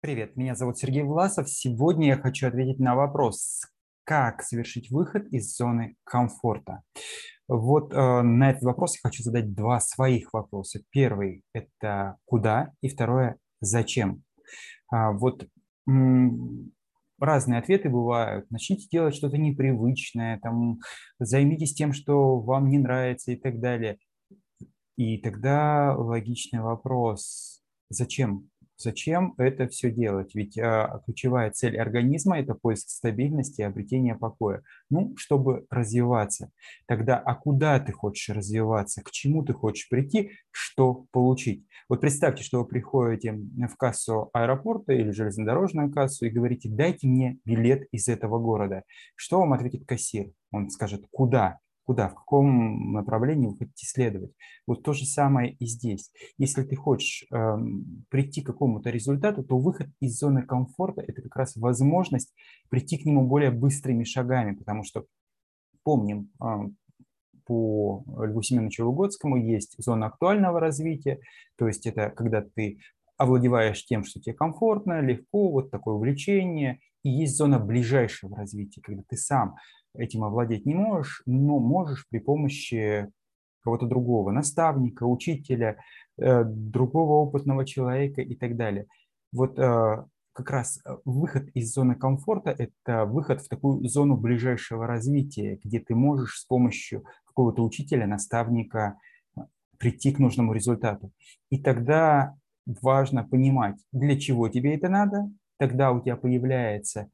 Привет, меня зовут Сергей Власов. Сегодня я хочу ответить на вопрос, как совершить выход из зоны комфорта. Вот э, на этот вопрос я хочу задать два своих вопроса. Первый – это куда, и второе – зачем. А, вот разные ответы бывают. Начните делать что-то непривычное, там, займитесь тем, что вам не нравится и так далее. И тогда логичный вопрос – зачем? Зачем это все делать? Ведь а, ключевая цель организма – это поиск стабильности и обретение покоя. Ну, чтобы развиваться. Тогда, а куда ты хочешь развиваться? К чему ты хочешь прийти? Что получить? Вот представьте, что вы приходите в кассу аэропорта или железнодорожную кассу и говорите, дайте мне билет из этого города. Что вам ответит кассир? Он скажет, куда? Куда, в каком направлении вы хотите следовать. Вот то же самое и здесь. Если ты хочешь э, прийти к какому-то результату, то выход из зоны комфорта – это как раз возможность прийти к нему более быстрыми шагами, потому что помним, э, по Льву Семеновичу Лугодскому есть зона актуального развития, то есть это когда ты овладеваешь тем, что тебе комфортно, легко, вот такое увлечение, и есть зона ближайшего развития, когда ты сам этим овладеть не можешь, но можешь при помощи кого-то другого, наставника, учителя, э, другого опытного человека и так далее. Вот э, как раз э, выход из зоны комфорта – это выход в такую зону ближайшего развития, где ты можешь с помощью какого-то учителя, наставника прийти к нужному результату. И тогда важно понимать, для чего тебе это надо, тогда у тебя появляется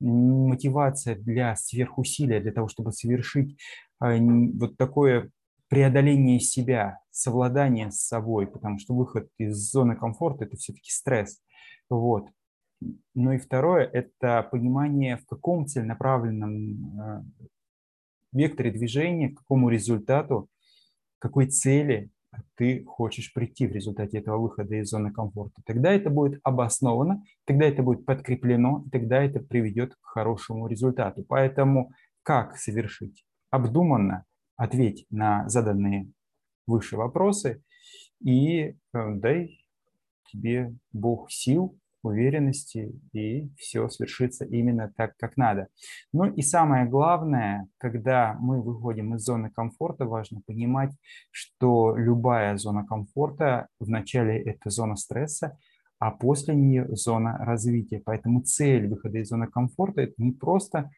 мотивация для сверхусилия, для того, чтобы совершить а, вот такое преодоление себя, совладание с собой, потому что выход из зоны комфорта – это все-таки стресс. Вот. Ну и второе – это понимание, в каком целенаправленном а, векторе движения, к какому результату, какой цели ты хочешь прийти в результате этого выхода из зоны комфорта. Тогда это будет обосновано, тогда это будет подкреплено, тогда это приведет к хорошему результату. Поэтому как совершить? Обдуманно ответь на заданные выше вопросы и э, дай тебе Бог сил уверенности, и все свершится именно так, как надо. Ну и самое главное, когда мы выходим из зоны комфорта, важно понимать, что любая зона комфорта вначале это зона стресса, а после нее зона развития. Поэтому цель выхода из зоны комфорта – это не просто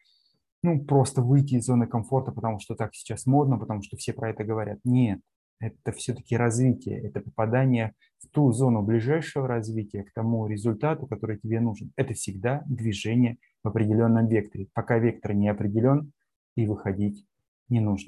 ну, просто выйти из зоны комфорта, потому что так сейчас модно, потому что все про это говорят. Нет, это все-таки развитие, это попадание в ту зону ближайшего развития, к тому результату, который тебе нужен. Это всегда движение в определенном векторе. Пока вектор не определен, и выходить не нужно.